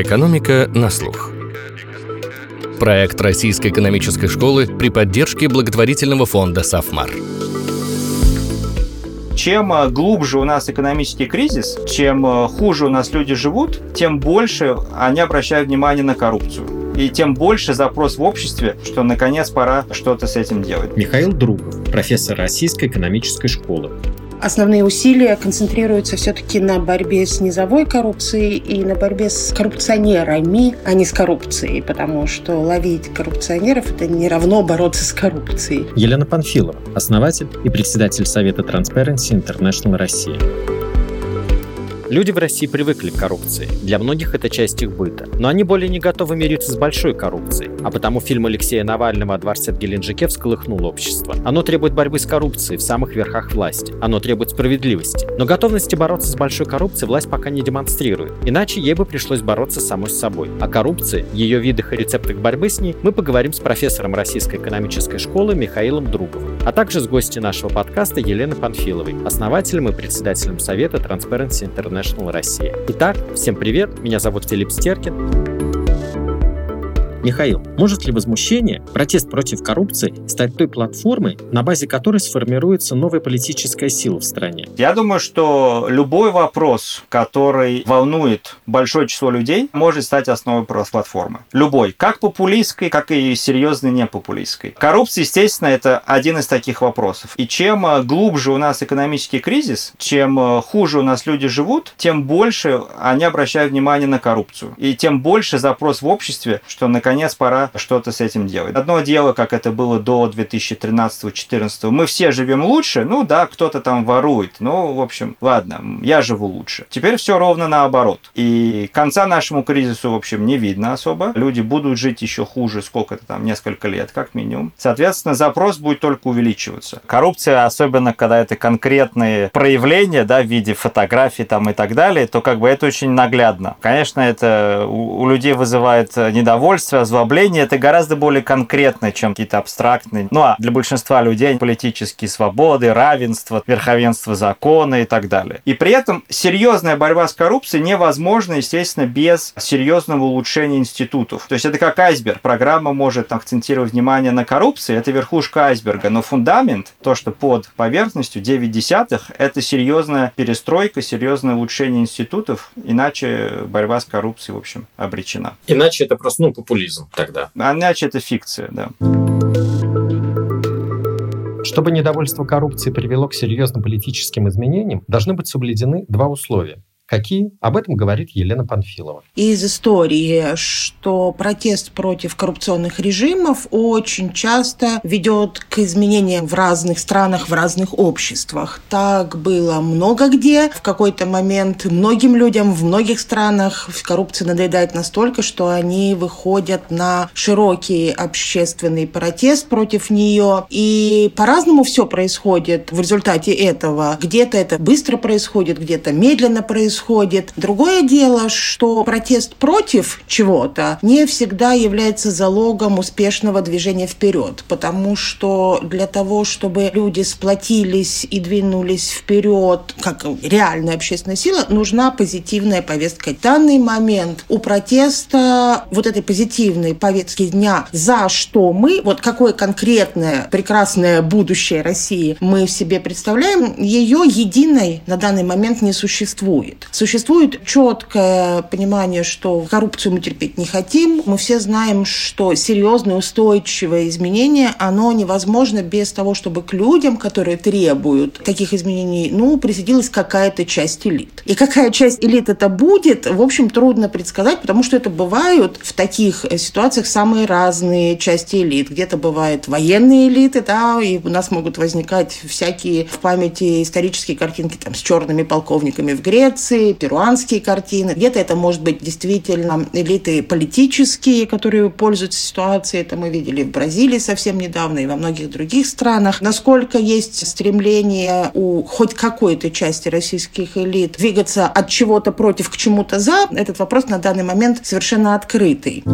Экономика на слух. Проект Российской экономической школы при поддержке благотворительного фонда «Сафмар». Чем э, глубже у нас экономический кризис, чем э, хуже у нас люди живут, тем больше они обращают внимание на коррупцию. И тем больше запрос в обществе, что наконец пора что-то с этим делать. Михаил Другов, профессор Российской экономической школы. Основные усилия концентрируются все-таки на борьбе с низовой коррупцией и на борьбе с коррупционерами, а не с коррупцией, потому что ловить коррупционеров – это не равно бороться с коррупцией. Елена Панфилова, основатель и председатель Совета Transparency International России. Люди в России привыкли к коррупции. Для многих это часть их быта. Но они более не готовы мириться с большой коррупцией. А потому фильм Алексея Навального о дворце в Геленджике всколыхнул общество. Оно требует борьбы с коррупцией в самых верхах власти. Оно требует справедливости. Но готовности бороться с большой коррупцией власть пока не демонстрирует. Иначе ей бы пришлось бороться самой с собой. О коррупции, ее видах и рецептах борьбы с ней мы поговорим с профессором Российской экономической школы Михаилом Друговым, а также с гостью нашего подкаста Еленой Панфиловой, основателем и председателем Совета Transparency International International Россия. Итак, всем привет, меня зовут Филипп Стеркин. Михаил, может ли возмущение, протест против коррупции стать той платформой, на базе которой сформируется новая политическая сила в стране? Я думаю, что любой вопрос, который волнует большое число людей, может стать основой платформы. Любой. Как популистской, как и серьезной непопулистской. Коррупция, естественно, это один из таких вопросов. И чем э, глубже у нас экономический кризис, чем э, хуже у нас люди живут, тем больше они обращают внимание на коррупцию. И тем больше запрос в обществе, что наконец наконец пора что-то с этим делать. Одно дело, как это было до 2013-2014, мы все живем лучше, ну да, кто-то там ворует, ну, в общем, ладно, я живу лучше. Теперь все ровно наоборот. И конца нашему кризису, в общем, не видно особо. Люди будут жить еще хуже, сколько-то там, несколько лет, как минимум. Соответственно, запрос будет только увеличиваться. Коррупция, особенно когда это конкретные проявления, да, в виде фотографий там и так далее, то как бы это очень наглядно. Конечно, это у людей вызывает недовольство, озлобление это гораздо более конкретно, чем какие-то абстрактные. Ну а для большинства людей политические свободы, равенство, верховенство закона и так далее. И при этом серьезная борьба с коррупцией невозможна, естественно, без серьезного улучшения институтов. То есть это как айсберг. Программа может акцентировать внимание на коррупции, это верхушка айсберга, но фундамент, то, что под поверхностью 9 десятых, это серьезная перестройка, серьезное улучшение институтов, иначе борьба с коррупцией, в общем, обречена. Иначе это просто, ну, популизм популизм тогда. А иначе это фикция, да. Чтобы недовольство коррупции привело к серьезным политическим изменениям, должны быть соблюдены два условия. Какие? Об этом говорит Елена Панфилова. Из истории, что протест против коррупционных режимов очень часто ведет к изменениям в разных странах, в разных обществах. Так было много где. В какой-то момент многим людям в многих странах коррупция надоедает настолько, что они выходят на широкий общественный протест против нее. И по-разному все происходит в результате этого. Где-то это быстро происходит, где-то медленно происходит происходит. Другое дело, что протест против чего-то не всегда является залогом успешного движения вперед, потому что для того, чтобы люди сплотились и двинулись вперед, как реальная общественная сила, нужна позитивная повестка. В данный момент у протеста вот этой позитивной повестки дня, за что мы, вот какое конкретное прекрасное будущее России мы в себе представляем, ее единой на данный момент не существует. Существует четкое понимание, что коррупцию мы терпеть не хотим. Мы все знаем, что серьезное устойчивое изменение, оно невозможно без того, чтобы к людям, которые требуют таких изменений, ну, присоединилась какая-то часть элит. И какая часть элит это будет, в общем, трудно предсказать, потому что это бывают в таких ситуациях самые разные части элит. Где-то бывают военные элиты, да, и у нас могут возникать всякие в памяти исторические картинки там с черными полковниками в Греции, картины, перуанские картины. Где-то это может быть действительно элиты политические, которые пользуются ситуацией. Это мы видели в Бразилии совсем недавно и во многих других странах. Насколько есть стремление у хоть какой-то части российских элит двигаться от чего-то против к чему-то за, этот вопрос на данный момент совершенно открытый.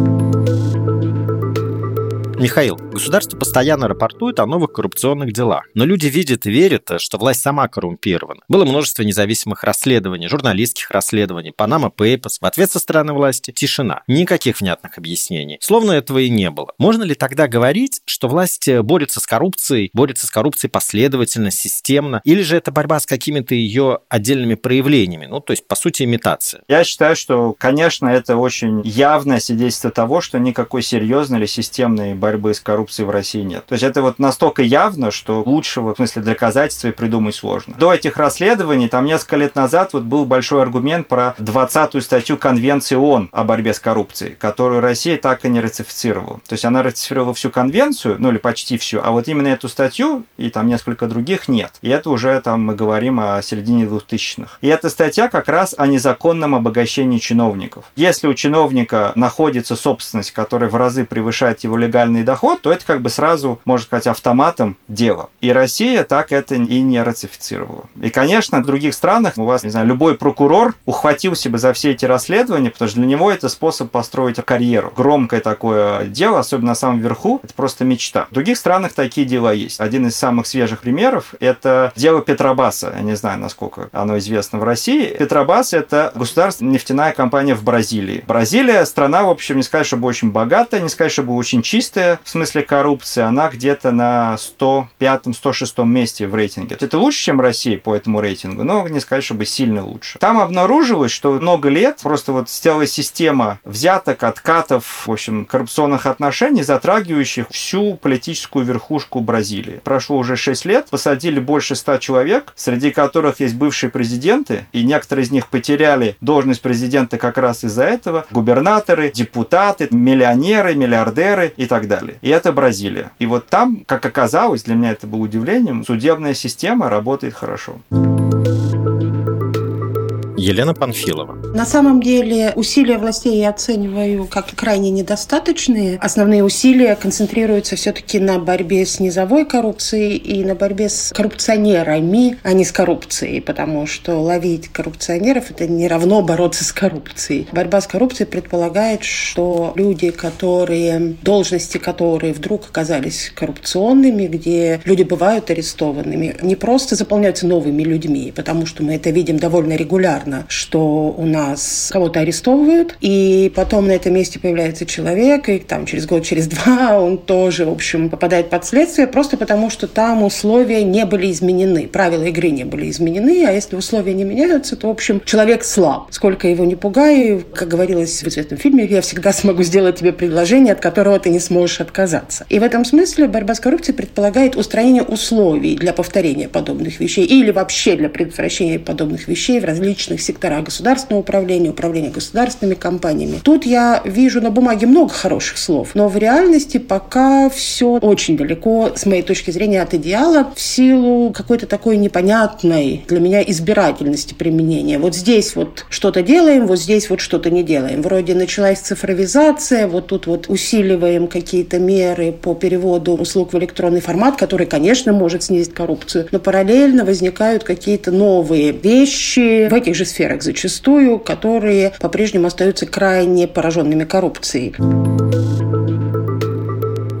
Михаил, государство постоянно рапортует о новых коррупционных делах, но люди видят и верят, что власть сама коррумпирована. Было множество независимых расследований, журналистских расследований, Панама Papers. В ответ со стороны власти тишина. Никаких внятных объяснений. Словно этого и не было. Можно ли тогда говорить, что власть борется с коррупцией, борется с коррупцией последовательно, системно, или же это борьба с какими-то ее отдельными проявлениями, ну, то есть, по сути, имитация? Я считаю, что, конечно, это очень явное свидетельство того, что никакой серьезной или системной борьбы с коррупцией в России нет. То есть это вот настолько явно, что лучшего, в смысле, доказательства и придумать сложно. До этих расследований, там несколько лет назад вот был большой аргумент про 20-ю статью Конвенции ООН о борьбе с коррупцией, которую Россия так и не ратифицировала. То есть она ратифицировала всю конвенцию, ну или почти всю, а вот именно эту статью и там несколько других нет. И это уже там мы говорим о середине 2000-х. И эта статья как раз о незаконном обогащении чиновников. Если у чиновника находится собственность, которая в разы превышает его легальный доход, то это как бы сразу, можно сказать, автоматом дело. И Россия так это и не ратифицировала. И, конечно, в других странах у вас, не знаю, любой прокурор ухватился бы за все эти расследования, потому что для него это способ построить карьеру. Громкое такое дело, особенно на самом верху, это просто мечта. В других странах такие дела есть. Один из самых свежих примеров – это дело Петробаса. Я не знаю, насколько оно известно в России. Петробас – это государственная нефтяная компания в Бразилии. Бразилия – страна, в общем, не сказать, чтобы очень богатая, не сказать, чтобы очень чистая в смысле коррупции. Она где-то на 105-106 месте в рейтинге. Это лучше, чем Россия по этому рейтингу, но не сказать, чтобы сильно лучше. Там обнаружилось, что много лет просто вот целая система взяток, откатов, в общем, коррупционных отношений, затрагивающих всю политическую верхушку Бразилии. Прошло уже 6 лет, посадили больше 100 человек, среди которых есть бывшие президенты, и некоторые из них потеряли должность президента как раз из-за этого. Губернаторы, депутаты, миллионеры, миллиардеры и так далее. И это Бразилия. И вот там, как оказалось, для меня это было удивлением, судебная система работает хорошо. Елена Панфилова. На самом деле усилия властей я оцениваю как крайне недостаточные. Основные усилия концентрируются все-таки на борьбе с низовой коррупцией и на борьбе с коррупционерами, а не с коррупцией, потому что ловить коррупционеров – это не равно бороться с коррупцией. Борьба с коррупцией предполагает, что люди, которые, должности которые вдруг оказались коррупционными, где люди бывают арестованными, не просто заполняются новыми людьми, потому что мы это видим довольно регулярно, регулярно, что у нас кого-то арестовывают, и потом на этом месте появляется человек, и там через год, через два он тоже, в общем, попадает под следствие, просто потому что там условия не были изменены, правила игры не были изменены, а если условия не меняются, то, в общем, человек слаб. Сколько его не пугай, как говорилось в известном фильме, я всегда смогу сделать тебе предложение, от которого ты не сможешь отказаться. И в этом смысле борьба с коррупцией предполагает устранение условий для повторения подобных вещей или вообще для предотвращения подобных вещей в различных сектора государственного управления, управления государственными компаниями. Тут я вижу на бумаге много хороших слов, но в реальности пока все очень далеко, с моей точки зрения, от идеала в силу какой-то такой непонятной для меня избирательности применения. Вот здесь вот что-то делаем, вот здесь вот что-то не делаем. Вроде началась цифровизация, вот тут вот усиливаем какие-то меры по переводу услуг в электронный формат, который, конечно, может снизить коррупцию, но параллельно возникают какие-то новые вещи в этих же сферах зачастую, которые по-прежнему остаются крайне пораженными коррупцией.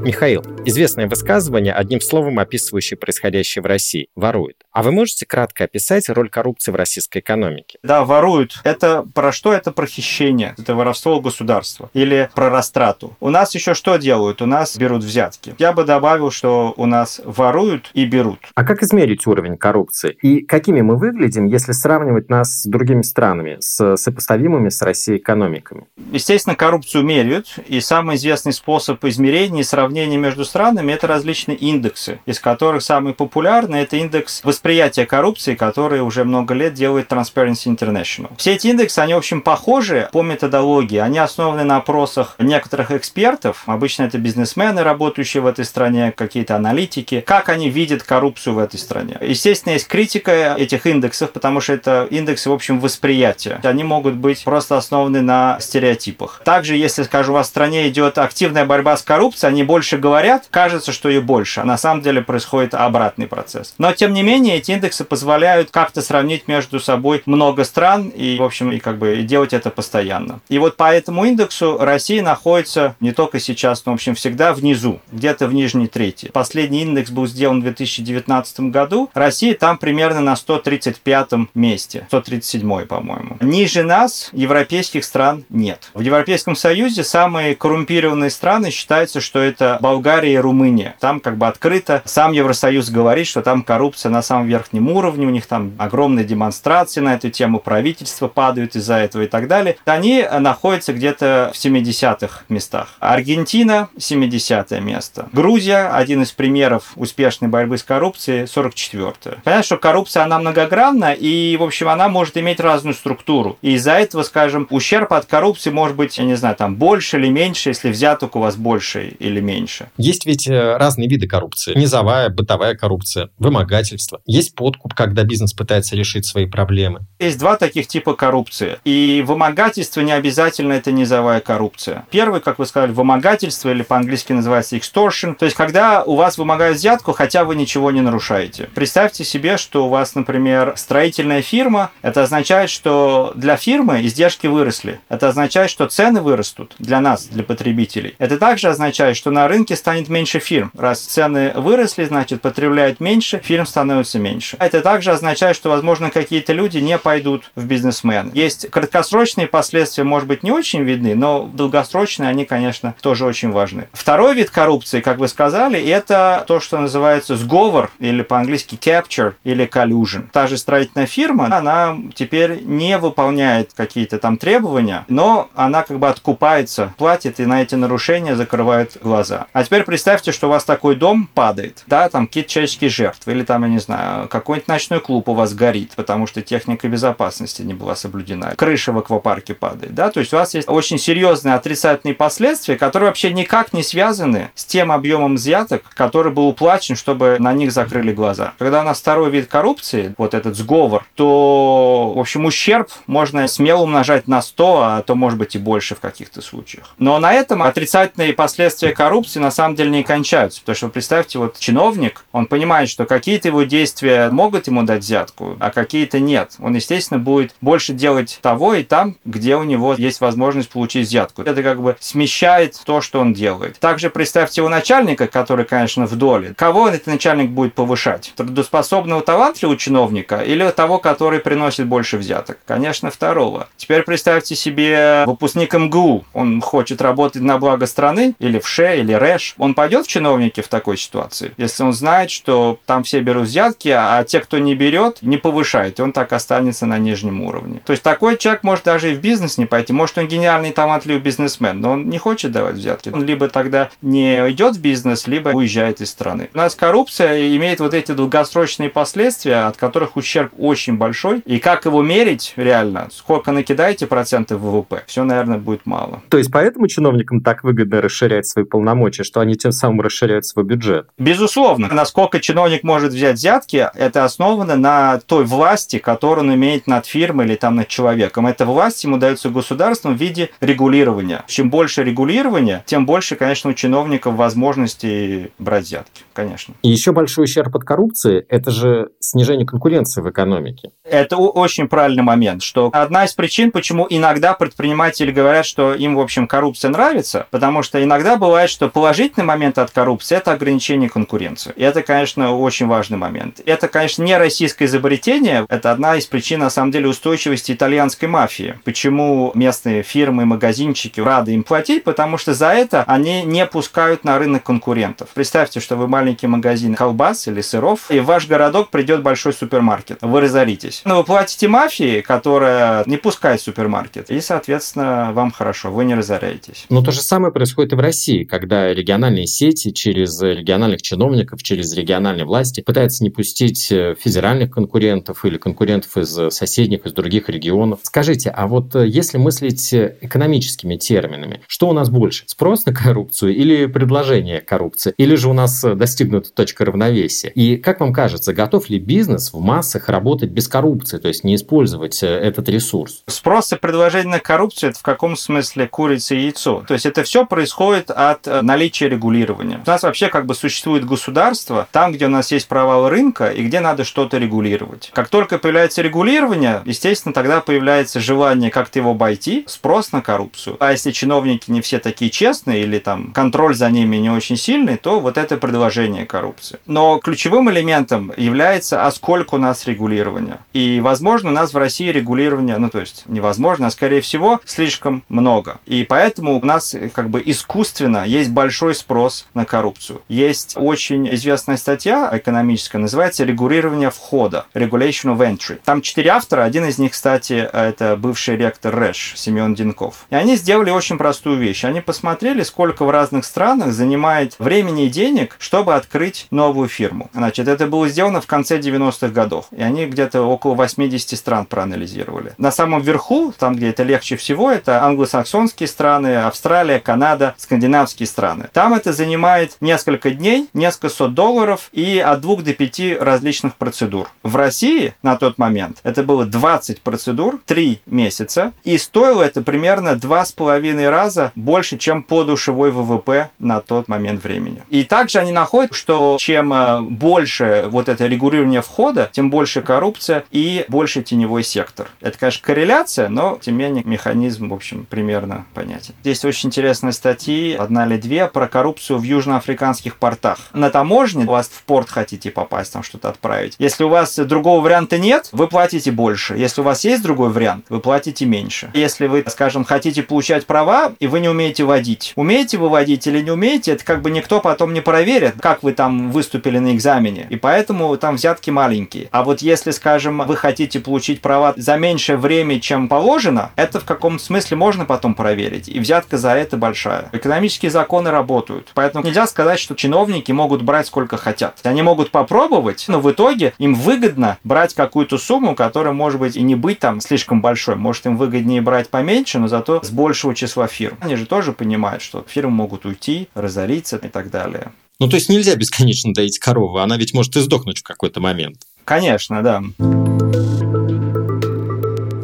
Михаил, известное высказывание, одним словом описывающее происходящее в России – ворует. А вы можете кратко описать роль коррупции в российской экономике? Да, воруют. Это про что? Это про хищение. Это воровство государства. Или про растрату. У нас еще что делают? У нас берут взятки. Я бы добавил, что у нас воруют и берут. А как измерить уровень коррупции? И какими мы выглядим, если сравнивать нас с другими странами, с сопоставимыми с Россией экономиками? Естественно, коррупцию меряют. И самый известный способ измерения и сравнения сравнении между странами это различные индексы, из которых самый популярный это индекс восприятия коррупции, который уже много лет делает Transparency International. Все эти индексы, они, в общем, похожи по методологии. Они основаны на опросах некоторых экспертов. Обычно это бизнесмены, работающие в этой стране, какие-то аналитики. Как они видят коррупцию в этой стране. Естественно, есть критика этих индексов, потому что это индексы, в общем, восприятия. Они могут быть просто основаны на стереотипах. Также, если, скажем, у вас в стране идет активная борьба с коррупцией, они больше больше говорят, кажется, что и больше. А на самом деле происходит обратный процесс. Но, тем не менее, эти индексы позволяют как-то сравнить между собой много стран и, в общем, и как бы делать это постоянно. И вот по этому индексу Россия находится не только сейчас, но, в общем, всегда внизу, где-то в нижней трети. Последний индекс был сделан в 2019 году. Россия там примерно на 135 месте, 137, по-моему. Ниже нас европейских стран нет. В Европейском Союзе самые коррумпированные страны считаются, что это Болгария и Румыния. Там как бы открыто сам Евросоюз говорит, что там коррупция на самом верхнем уровне, у них там огромные демонстрации на эту тему, правительства падают из-за этого и так далее. Они находятся где-то в 70-х местах. Аргентина 70 место. Грузия, один из примеров успешной борьбы с коррупцией, 44 -е. Понятно, что коррупция, она многогранна, и, в общем, она может иметь разную структуру. И из-за этого, скажем, ущерб от коррупции может быть, я не знаю, там больше или меньше, если взяток у вас больше или меньше. Есть ведь э, разные виды коррупции. Низовая, бытовая коррупция, вымогательство. Есть подкуп, когда бизнес пытается решить свои проблемы. Есть два таких типа коррупции. И вымогательство не обязательно это низовая коррупция. Первый, как вы сказали, вымогательство, или по-английски называется extortion. То есть, когда у вас вымогают взятку, хотя вы ничего не нарушаете. Представьте себе, что у вас, например, строительная фирма. Это означает, что для фирмы издержки выросли. Это означает, что цены вырастут для нас, для потребителей. Это также означает, что на рынке станет меньше фирм. Раз цены выросли, значит, потребляют меньше, фирм становится меньше. Это также означает, что, возможно, какие-то люди не пойдут в бизнесмен. Есть краткосрочные последствия, может быть, не очень видны, но долгосрочные они, конечно, тоже очень важны. Второй вид коррупции, как вы сказали, это то, что называется сговор, или по-английски capture, или collusion. Та же строительная фирма, она теперь не выполняет какие-то там требования, но она как бы откупается, платит и на эти нарушения закрывает глаза. А теперь представьте, что у вас такой дом падает, да, там какие-то человеческие жертвы, или там, я не знаю, какой-нибудь ночной клуб у вас горит, потому что техника безопасности не была соблюдена. Крыша в аквапарке падает, да, то есть у вас есть очень серьезные отрицательные последствия, которые вообще никак не связаны с тем объемом взяток, который был уплачен, чтобы на них закрыли глаза. Когда у нас второй вид коррупции, вот этот сговор, то, в общем, ущерб можно смело умножать на 100, а то, может быть, и больше в каких-то случаях. Но на этом отрицательные последствия коррупции на самом деле не кончаются. Потому что, представьте, вот чиновник, он понимает, что какие-то его действия могут ему дать взятку, а какие-то нет. Он, естественно, будет больше делать того и там, где у него есть возможность получить взятку. Это как бы смещает то, что он делает. Также представьте его начальника, который, конечно, в доле. Кого этот начальник будет повышать? Трудоспособного, талантливого чиновника или того, который приносит больше взяток? Конечно, второго. Теперь представьте себе выпускник МГУ. Он хочет работать на благо страны, или в ШЕ, или РЭШ. Он пойдет в чиновники в такой ситуации, если он знает, что там все берут взятки, а те, кто не берет, не повышает, и он так останется на нижнем уровне. То есть такой человек может даже и в бизнес не пойти. Может, он гениальный талантливый бизнесмен, но он не хочет давать взятки. Он либо тогда не идет в бизнес, либо уезжает из страны. У нас коррупция имеет вот эти долгосрочные последствия, от которых ущерб очень большой. И как его мерить реально? Сколько накидаете процентов ВВП? Все, наверное, будет мало. То есть поэтому чиновникам так выгодно расширять свои полномочия, что они тем самым расширяют свой бюджет? Безусловно. Насколько чиновник может взять взятки, это основано на той власти, которую он имеет над фирмой или там над человеком. Эта власть ему дается государством в виде регулирования. Чем больше регулирования, тем больше, конечно, у чиновников возможности брать взятки, конечно. И еще большой ущерб от коррупции – это же снижение конкуренции в экономике. Это очень правильный момент, что одна из причин, почему иногда предприниматели говорят, что им, в общем, коррупция нравится, потому что иногда бывает, что положительный момент от коррупции – это ограничение конкуренции. И это, конечно, очень важный момент. Это, конечно, не российское изобретение, это одна из причин, на самом деле, устойчивости итальянской мафии. Почему местные фирмы, магазинчики рады им платить? Потому что за это они не пускают на рынок конкурентов. Представьте, что вы маленький магазин колбас или сыров, и в ваш городок придет большой супермаркет. Вы разоритесь. Но вы платите мафии, которая не пускает супермаркет, и, соответственно, вам хорошо, вы не разоряетесь. Но то же самое происходит и в России, когда региональные сети через региональных чиновников, через региональные власти пытаются не пустить э, федеральных конкурентов или конкурентов из соседних, из других регионов. Скажите, а вот э, если мыслить экономическими терминами, что у нас больше? Спрос на коррупцию или предложение коррупции? Или же у нас достигнута точка равновесия? И как вам кажется, готов ли бизнес в массах работать без коррупции, то есть не использовать э, этот ресурс? Спрос и предложение на коррупцию – это в каком смысле курица и яйцо? То есть это все происходит от наличие регулирования. У нас вообще как бы существует государство там, где у нас есть провалы рынка и где надо что-то регулировать. Как только появляется регулирование, естественно, тогда появляется желание как-то его обойти, спрос на коррупцию. А если чиновники не все такие честные или там контроль за ними не очень сильный, то вот это предложение коррупции. Но ключевым элементом является, а сколько у нас регулирования. И, возможно, у нас в России регулирования, ну, то есть невозможно, а скорее всего, слишком много. И поэтому у нас как бы искусственно есть большой спрос на коррупцию. Есть очень известная статья экономическая, называется «Регулирование входа» Regulation of Entry. Там четыре автора, один из них, кстати, это бывший ректор РЭШ Семен Динков. И они сделали очень простую вещь. Они посмотрели, сколько в разных странах занимает времени и денег, чтобы открыть новую фирму. Значит, это было сделано в конце 90-х годов. И они где-то около 80 стран проанализировали. На самом верху, там, где это легче всего, это англосаксонские страны, Австралия, Канада, скандинавские страны. Там это занимает несколько дней, несколько сот долларов и от двух до пяти различных процедур. В России на тот момент это было 20 процедур, 3 месяца, и стоило это примерно два с половиной раза больше, чем подушевой ВВП на тот момент времени. И также они находят, что чем э, больше вот это регулирование входа, тем больше коррупция и больше теневой сектор. Это, конечно, корреляция, но, тем не менее, механизм, в общем, примерно понятен. Здесь очень интересные статьи, одна или две, про коррупцию в южноафриканских портах. На таможне у вас в порт хотите попасть, там что-то отправить. Если у вас другого варианта нет, вы платите больше. Если у вас есть другой вариант, вы платите меньше. Если вы, скажем, хотите получать права, и вы не умеете водить. Умеете вы водить или не умеете, это как бы никто потом не проверит, как вы там выступили на экзамене. И поэтому там взятки маленькие. А вот если, скажем, вы хотите получить права за меньшее время, чем положено, это в каком-то смысле можно потом проверить. И взятка за это большая. Экономические законы работают. Поэтому нельзя сказать, что чиновники могут брать сколько хотят. Они могут попробовать, но в итоге им выгодно брать какую-то сумму, которая может быть и не быть там слишком большой. Может им выгоднее брать поменьше, но зато с большего числа фирм. Они же тоже понимают, что фирмы могут уйти, разориться и так далее. Ну, то есть нельзя бесконечно доить корову, она ведь может и сдохнуть в какой-то момент. Конечно, да.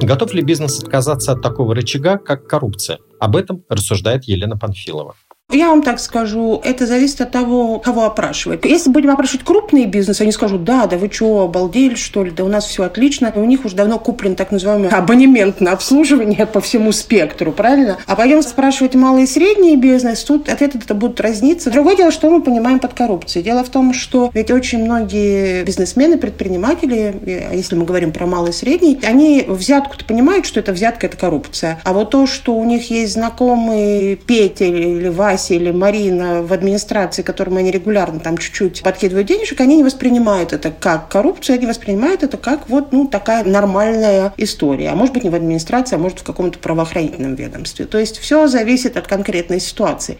Готов ли бизнес отказаться от такого рычага, как коррупция? Об этом рассуждает Елена Панфилова. Я вам так скажу, это зависит от того, кого опрашивать. Если будем опрашивать крупные бизнесы, они скажут, да, да вы что, обалдели, что ли, да у нас все отлично. У них уже давно куплен так называемый абонемент на обслуживание по всему спектру, правильно? А пойдем спрашивать малый и средний бизнес, тут ответы это будут разниться. Другое дело, что мы понимаем под коррупцией. Дело в том, что ведь очень многие бизнесмены, предприниматели, если мы говорим про малый и средний, они взятку-то понимают, что это взятка, это коррупция. А вот то, что у них есть знакомый Петя или Вася, Вася или Марина в администрации, которым они регулярно там чуть-чуть подкидывают денежек, они не воспринимают это как коррупцию, они воспринимают это как вот ну, такая нормальная история. А может быть не в администрации, а может в каком-то правоохранительном ведомстве. То есть все зависит от конкретной ситуации.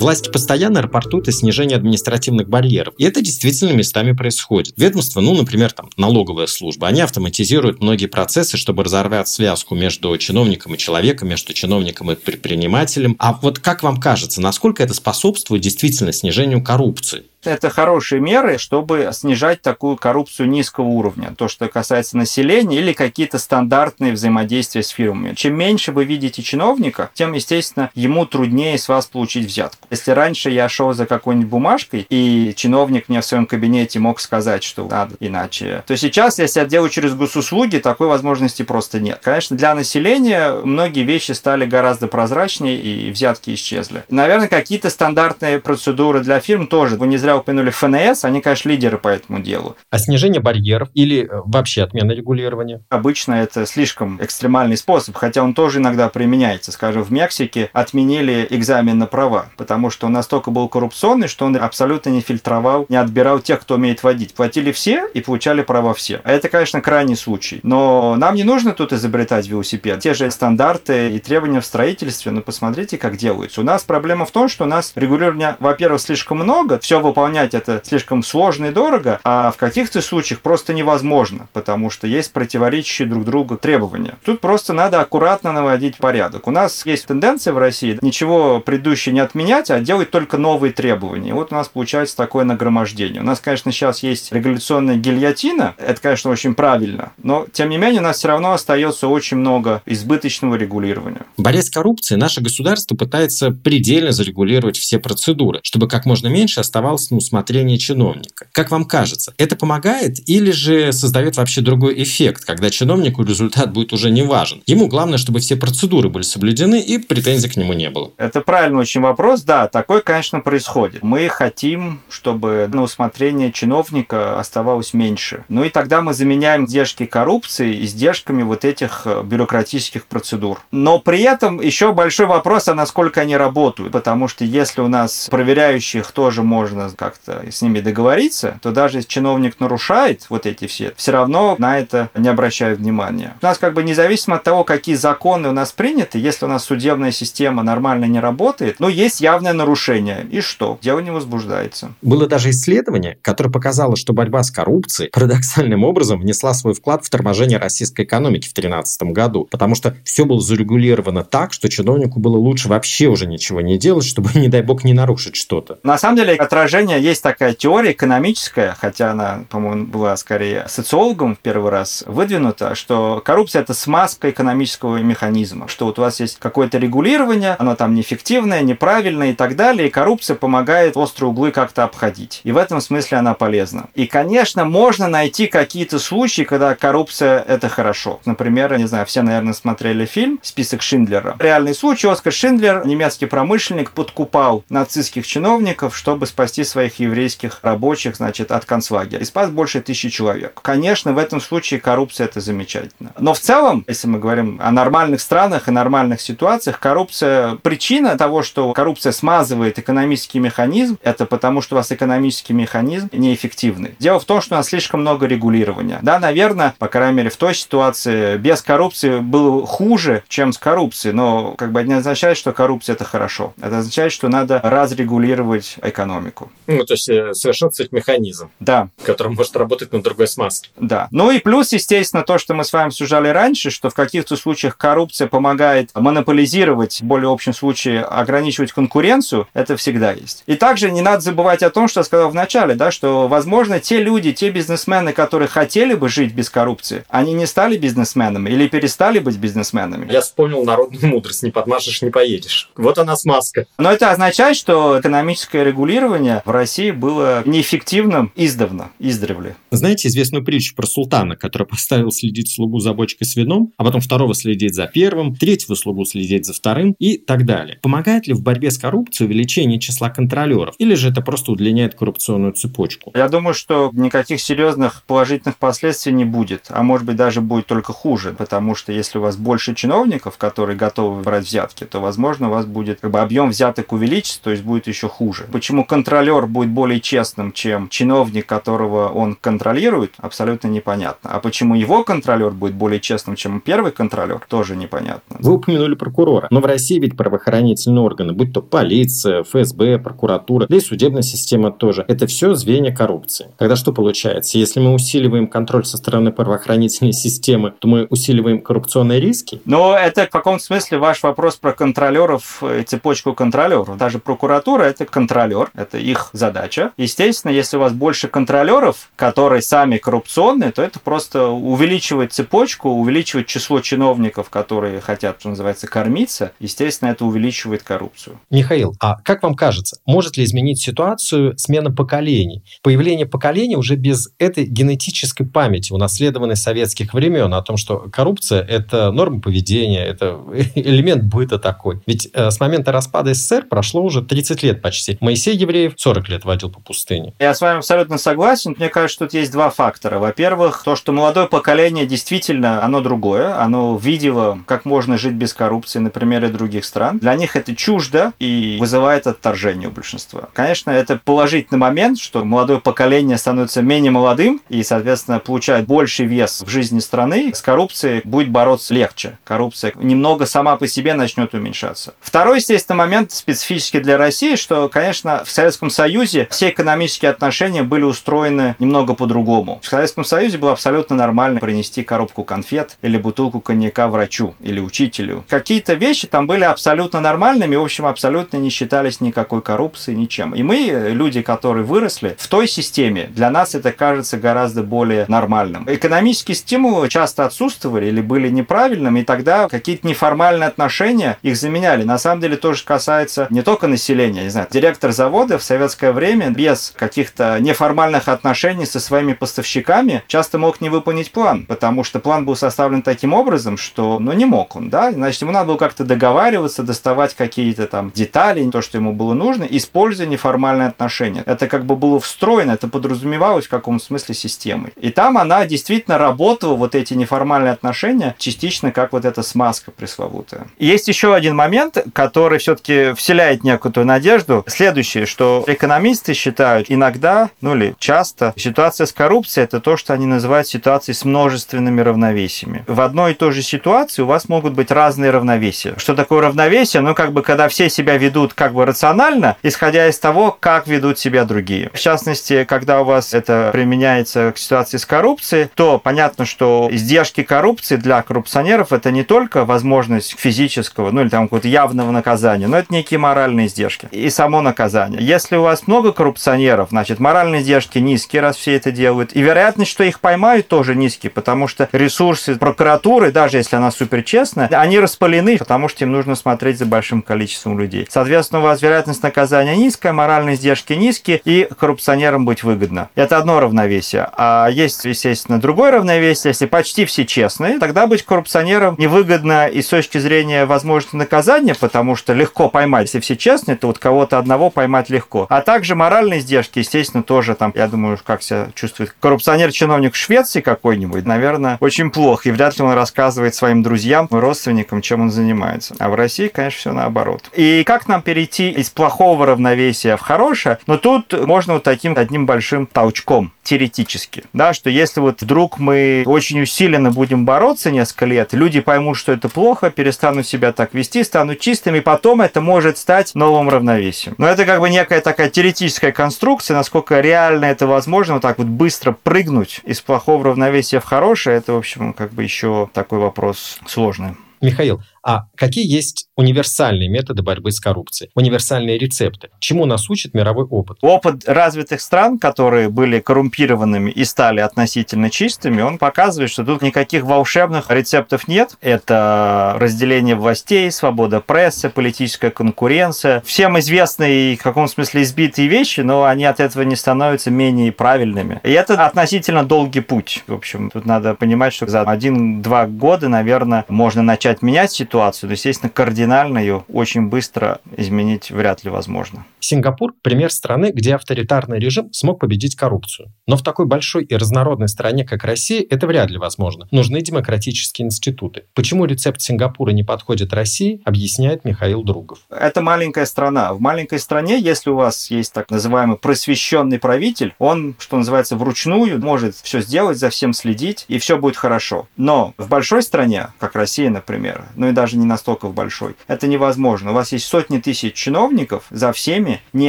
Власти постоянно рапортуют о снижении административных барьеров. И это действительно местами происходит. Ведомство, ну, например, там, налоговая служба, они автоматизируют многие процессы, чтобы разорвать связку между чиновником и человеком, между чиновником и предпринимателем. А вот как вам кажется, насколько это способствует действительно снижению коррупции? Это хорошие меры, чтобы снижать такую коррупцию низкого уровня. То, что касается населения или какие-то стандартные взаимодействия с фирмами. Чем меньше вы видите чиновника, тем, естественно, ему труднее с вас получить взятку. Если раньше я шел за какой-нибудь бумажкой, и чиновник мне в своем кабинете мог сказать, что надо иначе, то сейчас, если я делаю через госуслуги, такой возможности просто нет. Конечно, для населения многие вещи стали гораздо прозрачнее, и взятки исчезли. Наверное, какие-то стандартные процедуры для фирм тоже. Вы не зря упомянули ФНС, они, конечно, лидеры по этому делу. А снижение барьеров или э, вообще отмена регулирования? Обычно это слишком экстремальный способ, хотя он тоже иногда применяется. Скажем, в Мексике отменили экзамен на права, потому что он настолько был коррупционный, что он абсолютно не фильтровал, не отбирал тех, кто умеет водить. Платили все и получали права все. А это, конечно, крайний случай. Но нам не нужно тут изобретать велосипед. Те же стандарты и требования в строительстве, ну посмотрите, как делаются. У нас проблема в том, что у нас регулирования, во-первых, слишком много, все выполняется выполнять это слишком сложно и дорого, а в каких-то случаях просто невозможно, потому что есть противоречащие друг другу требования. Тут просто надо аккуратно наводить порядок. У нас есть тенденция в России ничего предыдущее не отменять, а делать только новые требования. И вот у нас получается такое нагромождение. У нас, конечно, сейчас есть регуляционная гильотина, это, конечно, очень правильно, но, тем не менее, у нас все равно остается очень много избыточного регулирования. Борясь с коррупцией, наше государство пытается предельно зарегулировать все процедуры, чтобы как можно меньше оставалось на усмотрение чиновника. Как вам кажется, это помогает или же создает вообще другой эффект, когда чиновнику результат будет уже не важен? Ему главное, чтобы все процедуры были соблюдены и претензий к нему не было. Это правильный очень вопрос. Да, такое, конечно, происходит. Мы хотим, чтобы на усмотрение чиновника оставалось меньше. Ну и тогда мы заменяем издержки коррупции издержками вот этих э, бюрократических процедур. Но при этом еще большой вопрос, а насколько они работают. Потому что если у нас проверяющих тоже можно как-то с ними договориться, то даже если чиновник нарушает вот эти все, все равно на это не обращают внимания. У нас как бы независимо от того, какие законы у нас приняты, если у нас судебная система нормально не работает, ну, есть явное нарушение. И что? Дело не возбуждается. Было даже исследование, которое показало, что борьба с коррупцией парадоксальным образом внесла свой вклад в торможение российской экономики в 2013 году, потому что все было зарегулировано так, что чиновнику было лучше вообще уже ничего не делать, чтобы, не дай бог, не нарушить что-то. На самом деле, отражение есть такая теория экономическая, хотя она, по-моему, была скорее социологом в первый раз выдвинута, что коррупция – это смазка экономического механизма, что вот у вас есть какое-то регулирование, оно там неэффективное, неправильное и так далее, и коррупция помогает острые углы как-то обходить. И в этом смысле она полезна. И, конечно, можно найти какие-то случаи, когда коррупция – это хорошо. Например, не знаю, все, наверное, смотрели фильм «Список Шиндлера». Реальный случай. Оскар Шиндлер, немецкий промышленник, подкупал нацистских чиновников, чтобы спасти своих еврейских рабочих, значит, от концлагеря. И спас больше тысячи человек. Конечно, в этом случае коррупция – это замечательно. Но в целом, если мы говорим о нормальных странах и нормальных ситуациях, коррупция – причина того, что коррупция смазывает экономический механизм, это потому, что у вас экономический механизм неэффективный. Дело в том, что у нас слишком много регулирования. Да, наверное, по крайней мере, в той ситуации без коррупции было хуже, чем с коррупцией, но как бы это не означает, что коррупция – это хорошо. Это означает, что надо разрегулировать экономику. Ну, то есть э, совершенствовать механизм. Да. Который может работать на другой смазке. Да. Ну и плюс, естественно, то, что мы с вами обсуждали раньше, что в каких-то случаях коррупция помогает монополизировать, в более общем случае, ограничивать конкуренцию, это всегда есть. И также не надо забывать о том, что я сказал в начале, да, что, возможно, те люди, те бизнесмены, которые хотели бы жить без коррупции, они не стали бизнесменами или перестали быть бизнесменами. Я вспомнил народную мудрость, не подмашешь, не поедешь. Вот она смазка. Но это означает, что экономическое регулирование в России было неэффективным издавна, издревле. Знаете известную притчу про султана, который поставил следить слугу за бочкой с вином, а потом второго следить за первым, третьего слугу следить за вторым и так далее. Помогает ли в борьбе с коррупцией увеличение числа контролеров? Или же это просто удлиняет коррупционную цепочку? Я думаю, что никаких серьезных положительных последствий не будет, а может быть даже будет только хуже, потому что если у вас больше чиновников, которые готовы брать взятки, то, возможно, у вас будет как бы объем взяток увеличится, то есть будет еще хуже. Почему контролер будет более честным, чем чиновник, которого он контролирует, абсолютно непонятно. А почему его контролер будет более честным, чем первый контролер, тоже непонятно. Вы упомянули прокурора. Но в России ведь правоохранительные органы, будь то полиция, ФСБ, прокуратура, да и судебная система тоже, это все звенья коррупции. Тогда что получается? Если мы усиливаем контроль со стороны правоохранительной системы, то мы усиливаем коррупционные риски? Но это в каком смысле ваш вопрос про контролеров и цепочку контролеров. Даже прокуратура – это контролер, это их задача. Естественно, если у вас больше контролеров, которые сами коррупционные, то это просто увеличивает цепочку, увеличивает число чиновников, которые хотят, что называется, кормиться. Естественно, это увеличивает коррупцию. Михаил, а как вам кажется, может ли изменить ситуацию смена поколений? Появление поколения уже без этой генетической памяти, унаследованной советских времен, о том, что коррупция – это норма поведения, это элемент быта такой. Ведь э, с момента распада СССР прошло уже 30 лет почти. Моисей Евреев 40 лет водил по пустыне. Я с вами абсолютно согласен. Мне кажется, что тут есть два фактора. Во-первых, то, что молодое поколение действительно, оно другое. Оно видело, как можно жить без коррупции на примере других стран. Для них это чуждо и вызывает отторжение у большинства. Конечно, это положительный момент, что молодое поколение становится менее молодым и, соответственно, получает больший вес в жизни страны. С коррупцией будет бороться легче. Коррупция немного сама по себе начнет уменьшаться. Второй, естественно, момент специфический для России, что, конечно, в Советском Союзе Союзе все экономические отношения были устроены немного по-другому. В Советском Союзе было абсолютно нормально принести коробку конфет или бутылку коньяка врачу или учителю. Какие-то вещи там были абсолютно нормальными, в общем, абсолютно не считались никакой коррупцией, ничем. И мы, люди, которые выросли в той системе, для нас это кажется гораздо более нормальным. Экономические стимулы часто отсутствовали или были неправильными, и тогда какие-то неформальные отношения их заменяли. На самом деле тоже касается не только населения. Не знаю, директор завода в советское время без каких-то неформальных отношений со своими поставщиками часто мог не выполнить план, потому что план был составлен таким образом, что ну, не мог он, да, значит, ему надо было как-то договариваться, доставать какие-то там детали, то, что ему было нужно, используя неформальные отношения. Это как бы было встроено, это подразумевалось в каком смысле системой. И там она действительно работала, вот эти неформальные отношения, частично как вот эта смазка пресловутая. Есть еще один момент, который все-таки вселяет некую надежду. Следующее, что экономисты считают иногда, ну или часто, ситуация с коррупцией это то, что они называют ситуацией с множественными равновесиями. В одной и той же ситуации у вас могут быть разные равновесия. Что такое равновесие? Ну, как бы, когда все себя ведут как бы рационально, исходя из того, как ведут себя другие. В частности, когда у вас это применяется к ситуации с коррупцией, то понятно, что издержки коррупции для коррупционеров это не только возможность физического, ну или там какого-то явного наказания, но это некие моральные издержки. И само наказание. Если у вас много коррупционеров, значит, моральные издержки низкие, раз все это делают, и вероятность, что их поймают, тоже низкие, потому что ресурсы прокуратуры, даже если она суперчестная, они распылены, потому что им нужно смотреть за большим количеством людей. Соответственно, у вас вероятность наказания низкая, моральные издержки низкие, и коррупционерам быть выгодно. Это одно равновесие. А есть, естественно, другое равновесие. Если почти все честные, тогда быть коррупционером невыгодно и с точки зрения возможности наказания, потому что легко поймать. Если все честные, то вот кого-то одного поймать легко. А также моральные издержки, естественно, тоже там, я думаю, как себя чувствует коррупционер-чиновник Швеции какой-нибудь, наверное, очень плохо. И вряд ли он рассказывает своим друзьям, родственникам, чем он занимается. А в России, конечно, все наоборот. И как нам перейти из плохого равновесия в хорошее? Но тут можно вот таким одним большим толчком теоретически, да, что если вот вдруг мы очень усиленно будем бороться несколько лет, люди поймут, что это плохо, перестанут себя так вести, станут чистыми, потом это может стать новым равновесием. Но это как бы некая такая теоретическая конструкция, насколько реально это возможно, вот так вот быстро прыгнуть из плохого равновесия в хорошее, это, в общем, как бы еще такой вопрос сложный. Михаил, а какие есть универсальные методы борьбы с коррупцией, универсальные рецепты? Чему нас учит мировой опыт? Опыт развитых стран, которые были коррумпированными и стали относительно чистыми, он показывает, что тут никаких волшебных рецептов нет. Это разделение властей, свобода прессы, политическая конкуренция. Всем известные и в каком смысле избитые вещи, но они от этого не становятся менее правильными. И это относительно долгий путь. В общем, тут надо понимать, что за один-два года, наверное, можно начать менять ситуацию ситуацию. То, естественно, кардинально ее очень быстро изменить вряд ли возможно. Сингапур – пример страны, где авторитарный режим смог победить коррупцию. Но в такой большой и разнородной стране, как Россия, это вряд ли возможно. Нужны демократические институты. Почему рецепт Сингапура не подходит России, объясняет Михаил Другов. Это маленькая страна. В маленькой стране, если у вас есть так называемый просвещенный правитель, он, что называется, вручную может все сделать, за всем следить, и все будет хорошо. Но в большой стране, как Россия, например, ну и даже не настолько большой, это невозможно. У вас есть сотни тысяч чиновников, за всеми ни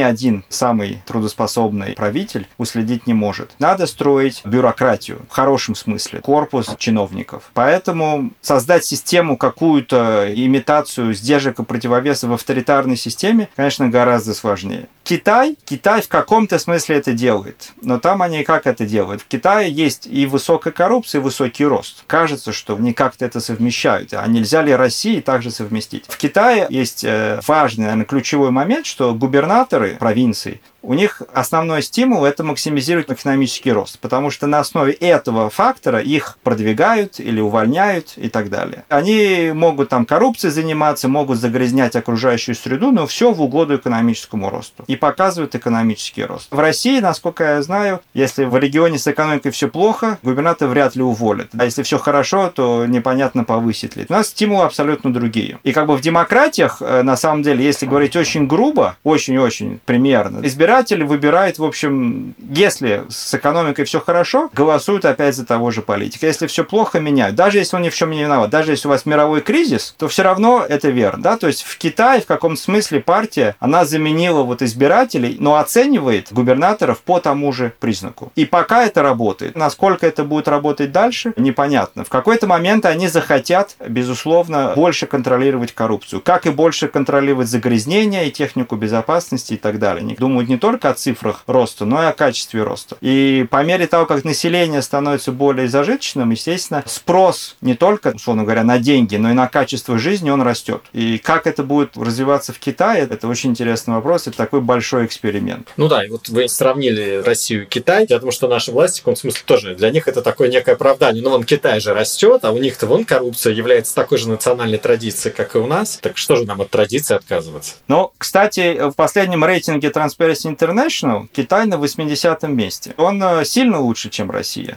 один самый трудоспособный правитель уследить не может. Надо строить бюрократию, в хорошем смысле, корпус чиновников. Поэтому создать систему, какую-то имитацию сдержек и противовеса в авторитарной системе, конечно, гораздо сложнее. Китай, Китай в каком-то смысле это делает, но там они как это делают? В Китае есть и высокая коррупция, и высокий рост. Кажется, что они как-то это совмещают. А нельзя ли России также совместить? В Китае есть э, важный, наверное, ключевой момент, что губернатор губернаторы провинций у них основной стимул – это максимизировать экономический рост, потому что на основе этого фактора их продвигают или увольняют и так далее. Они могут там коррупцией заниматься, могут загрязнять окружающую среду, но все в угоду экономическому росту. И показывают экономический рост. В России, насколько я знаю, если в регионе с экономикой все плохо, губернатор вряд ли уволят. А если все хорошо, то непонятно, повысит ли. У нас стимул абсолютно абсолютно другие. И как бы в демократиях, э, на самом деле, если говорить очень грубо, очень-очень примерно, избиратель выбирает, в общем, если с экономикой все хорошо, голосуют опять за того же политика. Если все плохо, меняют. Даже если он ни в чем не виноват, даже если у вас мировой кризис, то все равно это верно. Да? То есть в Китае в каком-то смысле партия, она заменила вот избирателей, но оценивает губернаторов по тому же признаку. И пока это работает. Насколько это будет работать дальше, непонятно. В какой-то момент они захотят, безусловно, больше контролировать коррупцию. Как и больше контролировать загрязнение и технику безопасности и так далее. Они думают не только о цифрах роста, но и о качестве роста. И по мере того, как население становится более зажиточным, естественно, спрос не только, условно говоря, на деньги, но и на качество жизни, он растет. И как это будет развиваться в Китае, это очень интересный вопрос, это такой большой эксперимент. Ну да, и вот вы сравнили Россию и Китай, я думаю, что наши власти, в каком смысле, тоже для них это такое некое оправдание. Ну, вон Китай же растет, а у них-то вон коррупция является такой же национальной традицией, как и у нас. Так что же нам от традиции отказываться? Ну, кстати, в последнем рейтинге Transparency International Китай на 80 месте. Он э, сильно лучше, чем Россия.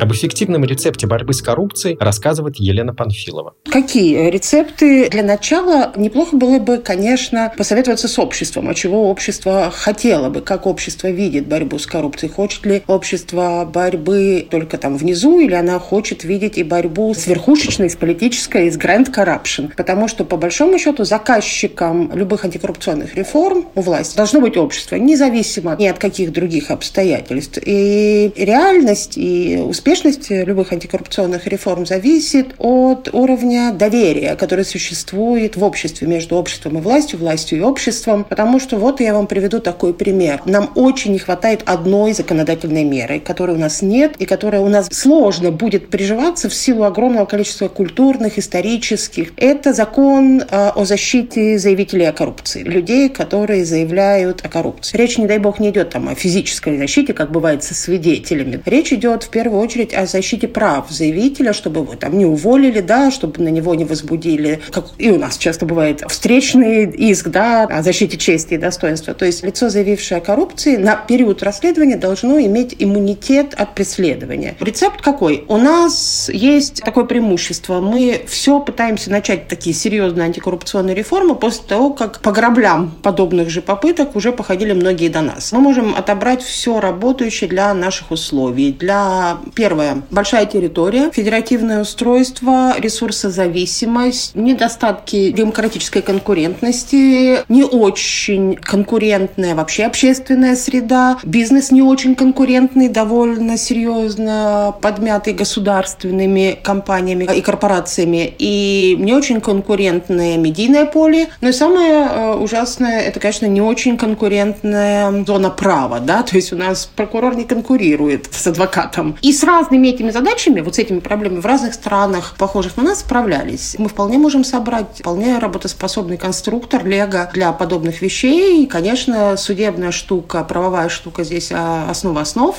Об эффективном рецепте борьбы с коррупцией рассказывает Елена Панфилова. Какие рецепты? Для начала неплохо было бы, конечно, посоветоваться с обществом, а чего общество хотело бы, как общество видит борьбу с коррупцией. Хочет ли общество борьбы только там внизу, или она хочет видеть и борьбу с верхушечной, с политической, с grand corruption. Потому что, по большому счету, заказчиком любых антикоррупционных реформ у власти должно быть общество, независимо ни от каких других обстоятельств. И реальность, и успех успешность любых антикоррупционных реформ зависит от уровня доверия, которое существует в обществе между обществом и властью, властью и обществом. Потому что вот я вам приведу такой пример. Нам очень не хватает одной законодательной меры, которой у нас нет и которая у нас сложно будет приживаться в силу огромного количества культурных, исторических. Это закон э, о защите заявителей о коррупции. Людей, которые заявляют о коррупции. Речь, не дай бог, не идет там о физической защите, как бывает со свидетелями. Речь идет в первую очередь очередь о защите прав заявителя, чтобы его там не уволили, да, чтобы на него не возбудили, как и у нас часто бывает, встречный иск, да, о защите чести и достоинства. То есть лицо, заявившее о коррупции, на период расследования должно иметь иммунитет от преследования. Рецепт какой? У нас есть такое преимущество. Мы все пытаемся начать такие серьезные антикоррупционные реформы после того, как по граблям подобных же попыток уже походили многие до нас. Мы можем отобрать все работающее для наших условий, для Первое. Большая территория, федеративное устройство, ресурсозависимость, недостатки демократической конкурентности, не очень конкурентная вообще общественная среда, бизнес не очень конкурентный, довольно серьезно подмятый государственными компаниями и корпорациями, и не очень конкурентное медийное поле. Ну и самое э, ужасное, это, конечно, не очень конкурентная зона права, да, то есть у нас прокурор не конкурирует с адвокатом. И с разными этими задачами, вот с этими проблемами в разных странах, похожих на нас, справлялись. Мы вполне можем собрать вполне работоспособный конструктор Лего для подобных вещей. И, конечно, судебная штука, правовая штука здесь а, основа основ.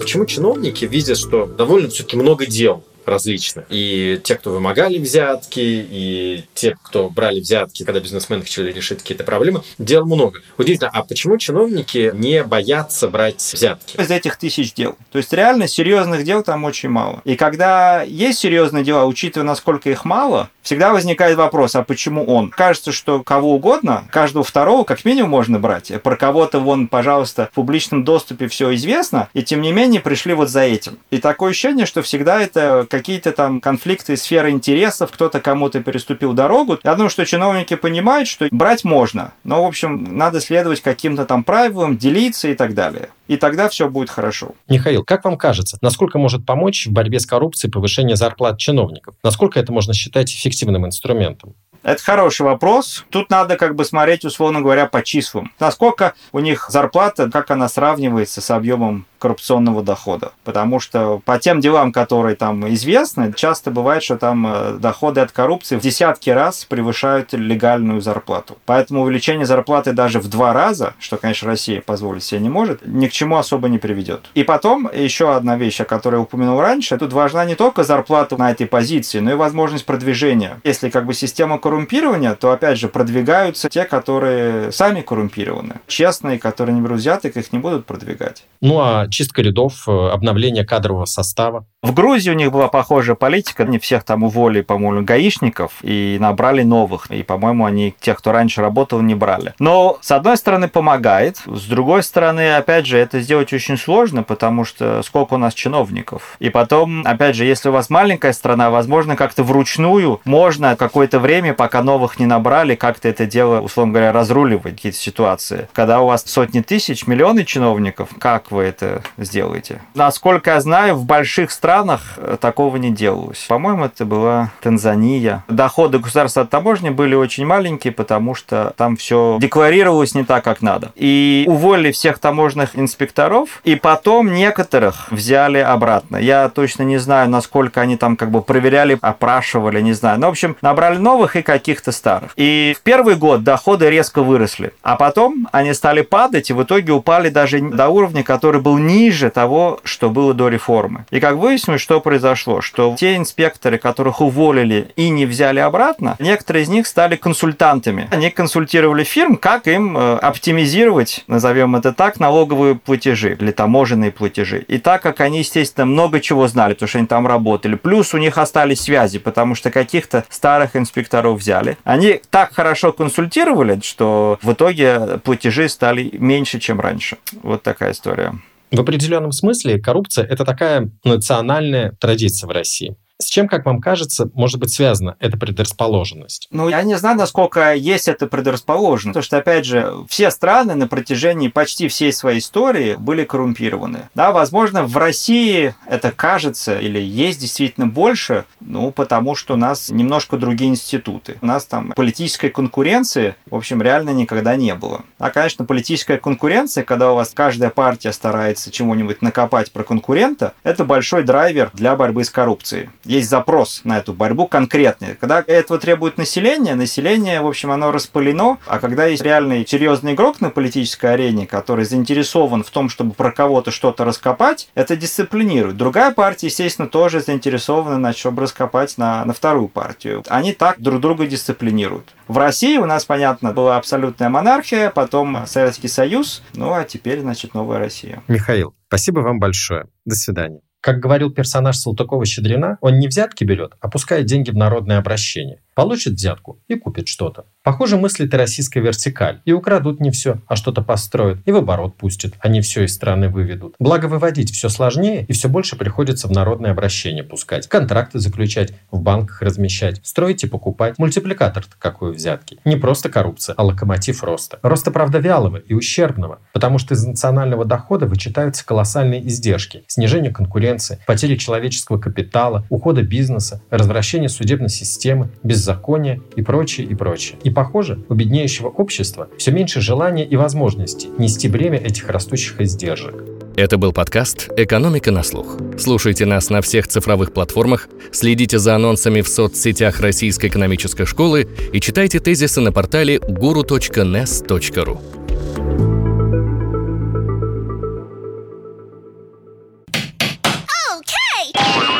Почему чиновники видят, что довольно все-таки много дел различных. И те, кто вымогали взятки, и те, кто брали взятки, когда бизнесмены хотели решить какие-то проблемы, дел много. Удивительно, а почему чиновники не боятся брать взятки? Из этих тысяч дел. То есть реально серьезных дел там очень мало. И когда есть серьезные дела, учитывая, насколько их мало, всегда возникает вопрос, а почему он? Кажется, что кого угодно, каждого второго как минимум можно брать. Про кого-то вон, пожалуйста, в публичном доступе все известно, и тем не менее пришли вот за этим. И такое ощущение, что всегда это какие-то там конфликты сферы интересов, кто-то кому-то переступил дорогу. Я думаю, что чиновники понимают, что брать можно, но, в общем, надо следовать каким-то там правилам, делиться и так далее. И тогда все будет хорошо. Михаил, как вам кажется, насколько может помочь в борьбе с коррупцией повышение зарплат чиновников? Насколько это можно считать эффективным инструментом? Это хороший вопрос. Тут надо как бы смотреть, условно говоря, по числам. Насколько у них зарплата, как она сравнивается с объемом коррупционного дохода. Потому что по тем делам, которые там известны, часто бывает, что там э, доходы от коррупции в десятки раз превышают легальную зарплату. Поэтому увеличение зарплаты даже в два раза, что, конечно, Россия позволить себе не может, ни к чему особо не приведет. И потом еще одна вещь, о которой я упомянул раньше, тут важна не только зарплата на этой позиции, но и возможность продвижения. Если как бы система коррумпирования, то опять же продвигаются те, которые сами коррумпированы. Честные, которые не берут взяток, их не будут продвигать. Ну а чистка рядов, э, обновление кадрового состава. В Грузии у них была похожая политика. Они всех там уволили, по-моему, гаишников и набрали новых. И, по-моему, они тех, кто раньше работал, не брали. Но, с одной стороны, помогает. С другой стороны, опять же, это сделать очень сложно, потому что сколько у нас чиновников. И потом, опять же, если у вас маленькая страна, возможно, как-то вручную можно какое-то время, пока новых не набрали, как-то это дело, условно говоря, разруливать какие-то ситуации. Когда у вас сотни тысяч, миллионы чиновников, как вы это сделаете? Насколько я знаю, в больших странах э, такого не делалось. По-моему, это была Танзания. Доходы государства от таможни были очень маленькие, потому что там все декларировалось не так, как надо. И уволили всех таможенных инспекторов, и потом некоторых взяли обратно. Я точно не знаю, насколько они там как бы проверяли, опрашивали, не знаю. Но, в общем, набрали новых и каких-то старых. И в первый год доходы резко выросли. А потом они стали падать, и в итоге упали даже до уровня, который был ниже того, что было до реформы. И как выяснилось, что произошло? Что те инспекторы, которых уволили и не взяли обратно, некоторые из них стали консультантами. Они консультировали фирм, как им э, оптимизировать, назовем это так, налоговые платежи или таможенные платежи. И так как они, естественно, много чего знали, потому что они там работали, плюс у них остались связи, потому что каких-то старых инспекторов взяли, они так хорошо консультировали, что в итоге платежи стали меньше, чем раньше. Вот такая история. В определенном смысле коррупция – это такая национальная традиция в России. С чем, как вам кажется, может быть связана эта предрасположенность? Ну, я не знаю, насколько есть эта предрасположенность. Потому что, опять же, все страны на протяжении почти всей своей истории были коррумпированы. Да, возможно, в России это кажется или есть действительно больше, ну, потому что у нас немножко другие институты. У нас там политической конкуренции, в общем, реально никогда не было. А, конечно, политическая конкуренция, когда у вас каждая партия старается чего-нибудь накопать про конкурента, это большой драйвер для борьбы с коррупцией есть запрос на эту борьбу конкретный. Когда этого требует население, население, в общем, оно распылено, а когда есть реальный серьезный игрок на политической арене, который заинтересован в том, чтобы про кого-то что-то раскопать, это дисциплинирует. Другая партия, естественно, тоже заинтересована, на чтобы раскопать на, на вторую партию. Они так друг друга дисциплинируют. В России у нас, понятно, была абсолютная монархия, потом Советский Союз, ну а теперь, значит, новая Россия. Михаил, спасибо вам большое. До свидания. Как говорил персонаж Салтыкова-Щедрина, он не взятки берет, а пускает деньги в народное обращение. Получит взятку и купит что-то. Похоже, мыслит и российская вертикаль. И украдут не все, а что-то построят. И в оборот пустят, а не все из страны выведут. Благо выводить все сложнее и все больше приходится в народное обращение пускать. Контракты заключать, в банках размещать, строить и покупать. Мультипликатор-то какой взятки. Не просто коррупция, а локомотив роста. Роста, правда, вялого и ущербного, потому что из национального дохода вычитаются колоссальные издержки. Снижение конкуренции, потери человеческого капитала, ухода бизнеса, развращение судебной системы, без беззакония и прочее, и прочее. И похоже, у беднеющего общества все меньше желания и возможностей нести бремя этих растущих издержек. Это был подкаст «Экономика на слух». Слушайте нас на всех цифровых платформах, следите за анонсами в соцсетях Российской экономической школы и читайте тезисы на портале guru.nes.ru.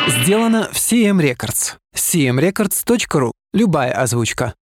Сделано в CM Records. cmrecords.ru Любая озвучка.